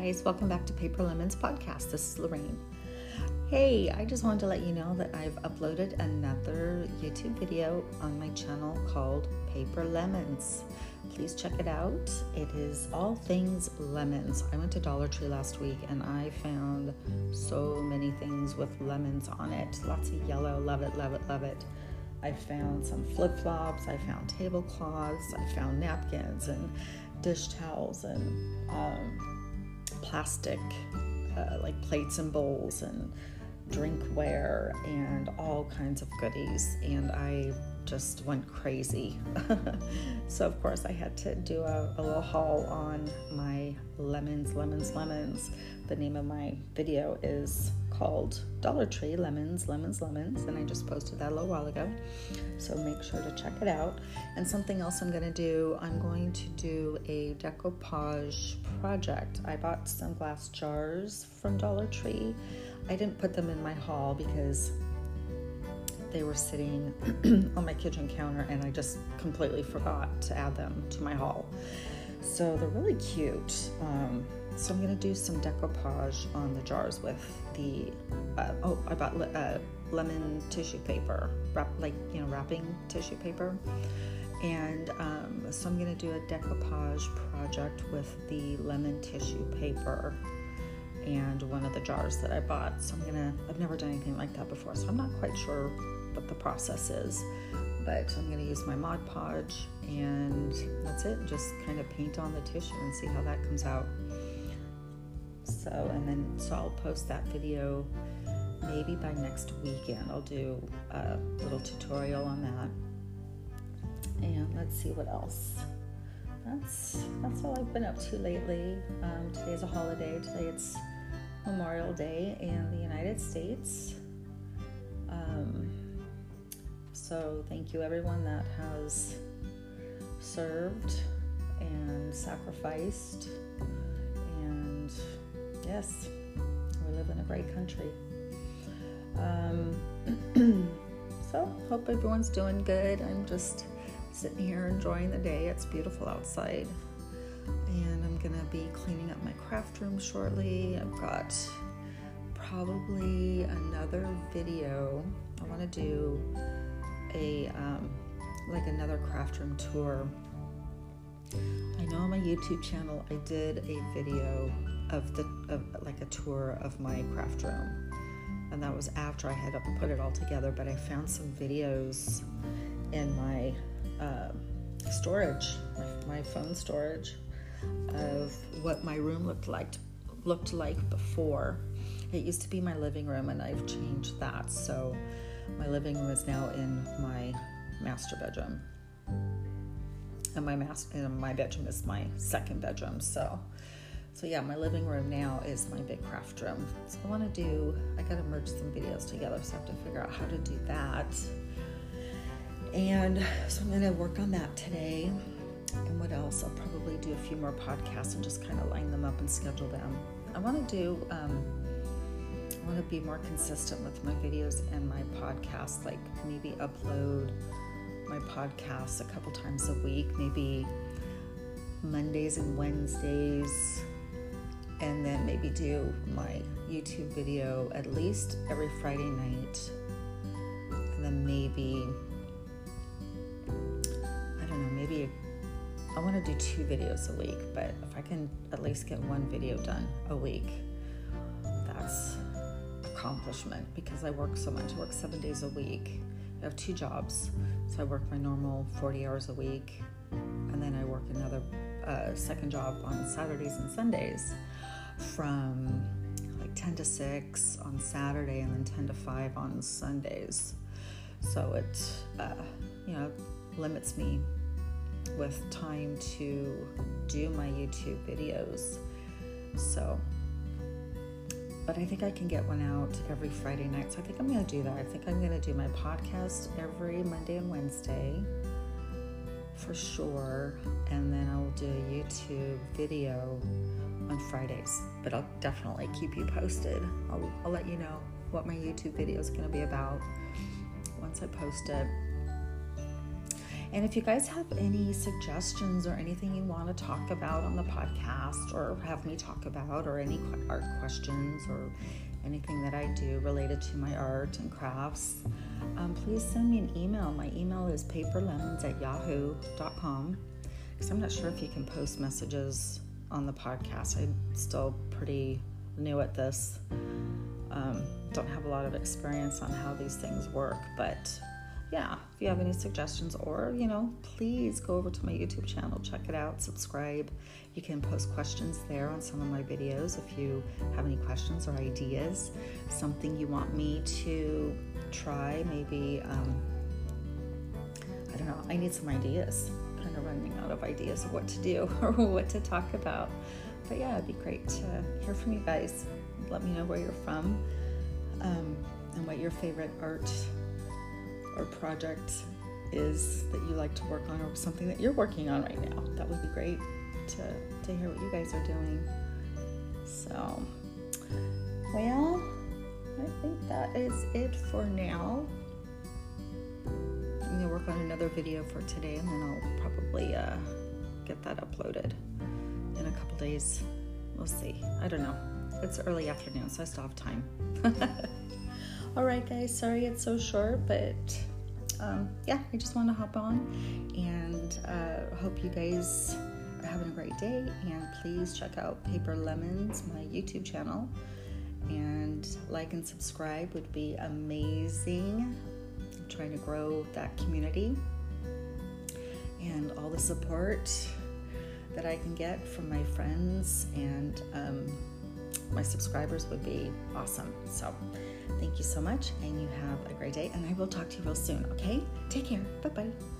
guys, welcome back to Paper Lemons Podcast. This is Lorraine. Hey, I just wanted to let you know that I've uploaded another YouTube video on my channel called Paper Lemons. Please check it out. It is all things lemons. I went to Dollar Tree last week and I found so many things with lemons on it. Lots of yellow. Love it, love it, love it. I found some flip flops. I found tablecloths. I found napkins and dish towels and um, plastic uh, like plates and bowls and drinkware and all kinds of goodies. And I just went crazy. so, of course, I had to do a, a, little haul on my lemons, lemons, lemons. The name of my video is called Dollar Tree Lemons, Lemons, Lemons, and I just posted that a little while ago. So, make sure to check it out. And something else I'm going to do I'm going to do a decoupage project. I bought some glass jars from Dollar Tree. I didn't put them in my haul because they were sitting on my kitchen counter and I just completely forgot to add them to my haul. So they're really cute. Um, so I'm going to do some decoupage on the jars with the, uh, oh, I bought uh, lemon tissue paper, wrap, like, you know, wrapping tissue paper. And um, so I'm going to do a decoupage project with the lemon tissue paper and one of the jars that I bought. So I'm gonna, I've never done anything like that before, so I'm not quite sure what the process is. But I'm gonna use my Mod Podge and that's it. Just kind of paint on the tissue and see how that comes out. So, and then, so I'll post that video maybe by next weekend. I'll do a little tutorial on that. And let's see what else that's that's all I've been up to lately. Um, today's a holiday. Today it's Memorial Day in the United States. Um, so, thank you everyone that has served and sacrificed. Yes, we live in a great country. Um, so, hope everyone's doing good. I'm just sitting here enjoying the day. It's beautiful outside and I'm gonna be cleaning up my craft room shortly. I've got probably another video. I want to do a um, like another craft room tour. I know on my YouTube channel I did a video of the of like a tour of my craft room, and that was after I had put it all together. But I found some videos in my uh, storage, my, my phone storage of what my room looked like looked like before. It used to be my living room and I've changed that. So my living room is now in my master bedroom. And my master and my bedroom is my second bedroom. So so yeah, my living room now is my big craft room. So I want to do I got to merge some videos together so I have to figure out how to do that. And so I'm going to work on that today and what else? I'll probably do a few more podcasts and just kind of line them up and schedule them. I want to do, um, I want to be more consistent with my videos and my podcasts, like maybe upload my podcasts a couple times a week, maybe Mondays and Wednesdays, and then maybe do my YouTube video at least every Friday night, and then maybe I don't know, maybe I want to do two videos a week, but if I can at least get one video done a week, that's accomplishment because I work so much. I work seven days a week. I have two jobs, so I work my normal 40 hours a week, and then I work another uh, second job on Saturdays and Sundays from like 10 to 6 on Saturday and then 10 to 5 on Sundays. So it, uh, you know, limits me with time to do my YouTube videos. So, but I think I can get one out every Friday night. So I think I'm going to do that. I think I'm going to do my podcast every Monday and Wednesday for sure. And then I will do a YouTube video on Fridays. But I'll definitely keep you posted. I'll, I'll let you know what my YouTube video is going to be about once I post it. And if you guys have any suggestions or anything you want to talk about on the podcast or have me talk about, or any art questions or anything that I do related to my art and crafts, um, please send me an email. My email is paperlemons at yahoo.com because I'm not sure if you can post messages on the podcast. I'm still pretty new at this. Um, don't have a lot of experience on how these things work, but yeah, if you have any suggestions or, you know, please go over to my YouTube channel, check it out, subscribe. You can post questions there on some of my videos if you have any questions or ideas, something you want me to try, maybe, um, I don't know, I need some ideas. Kind of running out of ideas of what to do or what to talk about. But yeah, it'd be great to hear from you guys. Let me know where you're from um, and what your favorite art or project is that you like to work on or something that you're working on right now. That would be great to, to hear what you guys are doing. So, well, I think that is it for now. On another video for today and then I'll probably uh, get that uploaded in a couple days. We'll see. I don't know. It's early afternoon, so I still have time. All right, guys. Sorry it's so short, but um, yeah, I just want to hop on and uh, hope you guys are having a great day. And please check out Paper Lemons, my YouTube channel, and like and subscribe would be amazing. Trying to grow that community and all the support that I can get from my friends and um, my subscribers would be awesome. So, Thank you so much, and you have a great day. And I will talk to you real soon, okay? Take care. Bye bye.